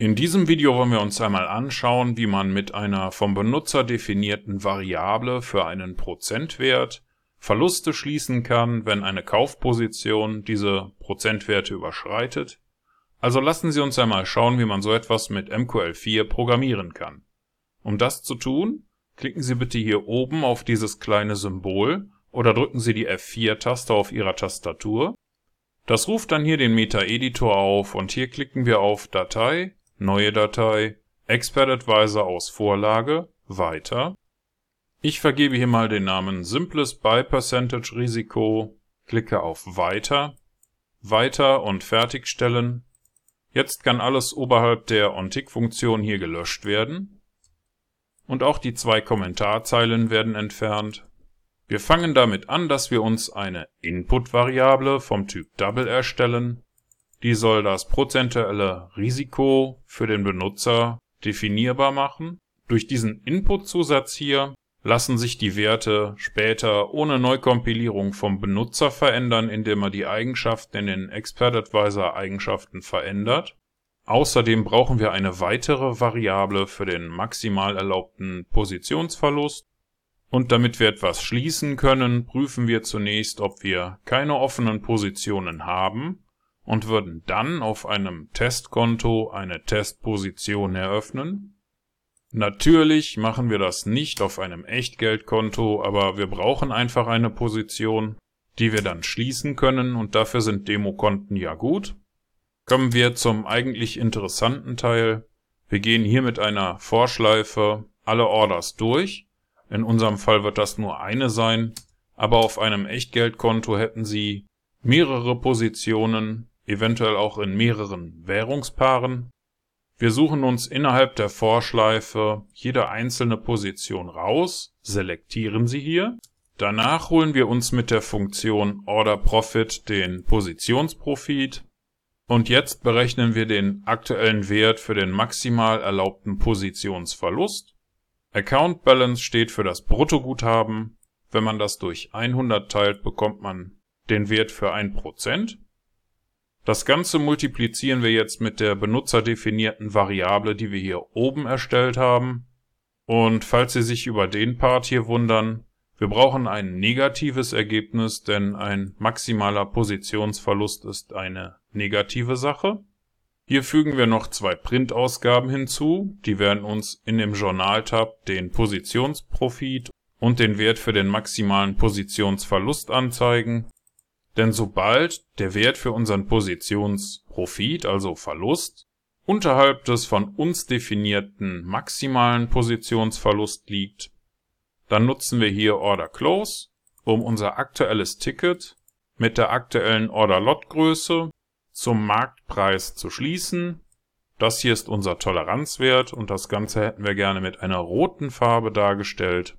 In diesem Video wollen wir uns einmal anschauen, wie man mit einer vom Benutzer definierten Variable für einen Prozentwert Verluste schließen kann, wenn eine Kaufposition diese Prozentwerte überschreitet. Also lassen Sie uns einmal schauen, wie man so etwas mit MQL4 programmieren kann. Um das zu tun, klicken Sie bitte hier oben auf dieses kleine Symbol oder drücken Sie die F4-Taste auf Ihrer Tastatur. Das ruft dann hier den Meta-Editor auf und hier klicken wir auf Datei Neue Datei, Expert Advisor aus Vorlage, Weiter. Ich vergebe hier mal den Namen Simples by Percentage Risiko, klicke auf Weiter, Weiter und Fertigstellen. Jetzt kann alles oberhalb der OnTick-Funktion hier gelöscht werden. Und auch die zwei Kommentarzeilen werden entfernt. Wir fangen damit an, dass wir uns eine Input-Variable vom Typ Double erstellen die soll das prozentuelle Risiko für den Benutzer definierbar machen. Durch diesen Input-Zusatz hier lassen sich die Werte später ohne Neukompilierung vom Benutzer verändern, indem er die Eigenschaften in den Expert Advisor Eigenschaften verändert. Außerdem brauchen wir eine weitere Variable für den maximal erlaubten Positionsverlust. Und damit wir etwas schließen können, prüfen wir zunächst, ob wir keine offenen Positionen haben und würden dann auf einem Testkonto eine Testposition eröffnen. Natürlich machen wir das nicht auf einem Echtgeldkonto, aber wir brauchen einfach eine Position, die wir dann schließen können und dafür sind Demokonten ja gut. Kommen wir zum eigentlich interessanten Teil. Wir gehen hier mit einer Vorschleife alle Orders durch. In unserem Fall wird das nur eine sein, aber auf einem Echtgeldkonto hätten Sie mehrere Positionen, eventuell auch in mehreren Währungspaaren. Wir suchen uns innerhalb der Vorschleife jede einzelne Position raus, selektieren sie hier. Danach holen wir uns mit der Funktion OrderProfit den Positionsprofit und jetzt berechnen wir den aktuellen Wert für den maximal erlaubten Positionsverlust. Account Balance steht für das Bruttoguthaben. Wenn man das durch 100 teilt, bekommt man den Wert für 1%. Das Ganze multiplizieren wir jetzt mit der benutzerdefinierten Variable, die wir hier oben erstellt haben. Und falls Sie sich über den Part hier wundern, wir brauchen ein negatives Ergebnis, denn ein maximaler Positionsverlust ist eine negative Sache. Hier fügen wir noch zwei Printausgaben hinzu, die werden uns in dem Journal-Tab den Positionsprofit und den Wert für den maximalen Positionsverlust anzeigen denn sobald der Wert für unseren Positionsprofit, also Verlust, unterhalb des von uns definierten maximalen Positionsverlust liegt, dann nutzen wir hier Order Close, um unser aktuelles Ticket mit der aktuellen Order Lot Größe zum Marktpreis zu schließen. Das hier ist unser Toleranzwert und das Ganze hätten wir gerne mit einer roten Farbe dargestellt.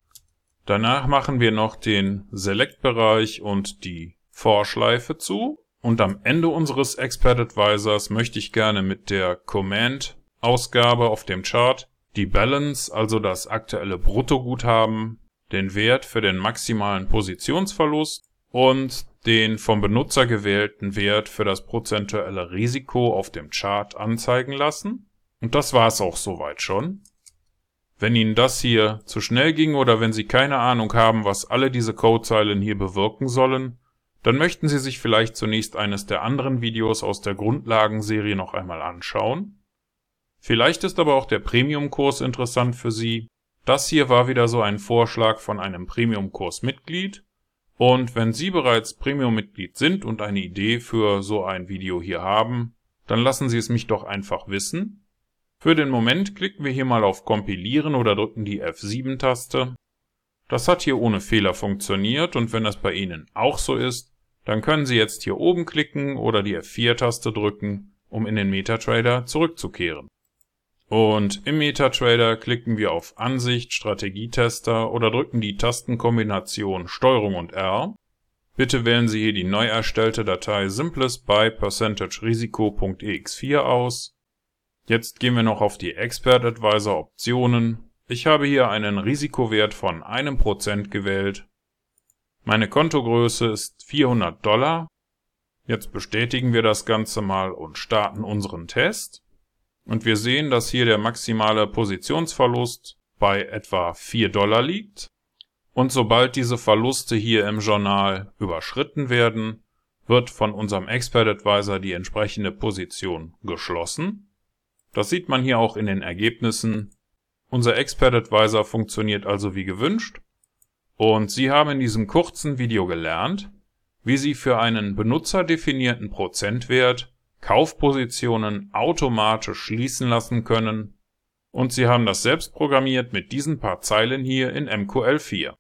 Danach machen wir noch den Select-Bereich und die Vorschleife zu und am Ende unseres Expert Advisors möchte ich gerne mit der Command-Ausgabe auf dem Chart die Balance, also das aktuelle Bruttoguthaben, den Wert für den maximalen Positionsverlust und den vom Benutzer gewählten Wert für das prozentuelle Risiko auf dem Chart anzeigen lassen. Und das war's auch soweit schon. Wenn Ihnen das hier zu schnell ging oder wenn Sie keine Ahnung haben, was alle diese Codezeilen hier bewirken sollen, dann möchten Sie sich vielleicht zunächst eines der anderen Videos aus der Grundlagenserie noch einmal anschauen. Vielleicht ist aber auch der Premium-Kurs interessant für Sie. Das hier war wieder so ein Vorschlag von einem Premium-Kurs-Mitglied. Und wenn Sie bereits Premium-Mitglied sind und eine Idee für so ein Video hier haben, dann lassen Sie es mich doch einfach wissen. Für den Moment klicken wir hier mal auf Kompilieren oder drücken die F7-Taste. Das hat hier ohne Fehler funktioniert und wenn das bei Ihnen auch so ist, dann können Sie jetzt hier oben klicken oder die F4-Taste drücken, um in den MetaTrader zurückzukehren. Und im MetaTrader klicken wir auf Ansicht, Strategietester oder drücken die Tastenkombination STRG und R. Bitte wählen Sie hier die neu erstellte Datei simples by percentagerisiko.ex4 aus. Jetzt gehen wir noch auf die Expert Advisor Optionen ich habe hier einen Risikowert von einem Prozent gewählt. Meine Kontogröße ist 400 Dollar. Jetzt bestätigen wir das Ganze mal und starten unseren Test. Und wir sehen, dass hier der maximale Positionsverlust bei etwa 4 Dollar liegt. Und sobald diese Verluste hier im Journal überschritten werden, wird von unserem Expert Advisor die entsprechende Position geschlossen. Das sieht man hier auch in den Ergebnissen. Unser Expert Advisor funktioniert also wie gewünscht. Und Sie haben in diesem kurzen Video gelernt, wie Sie für einen benutzerdefinierten Prozentwert Kaufpositionen automatisch schließen lassen können und Sie haben das selbst programmiert mit diesen paar Zeilen hier in MQL4.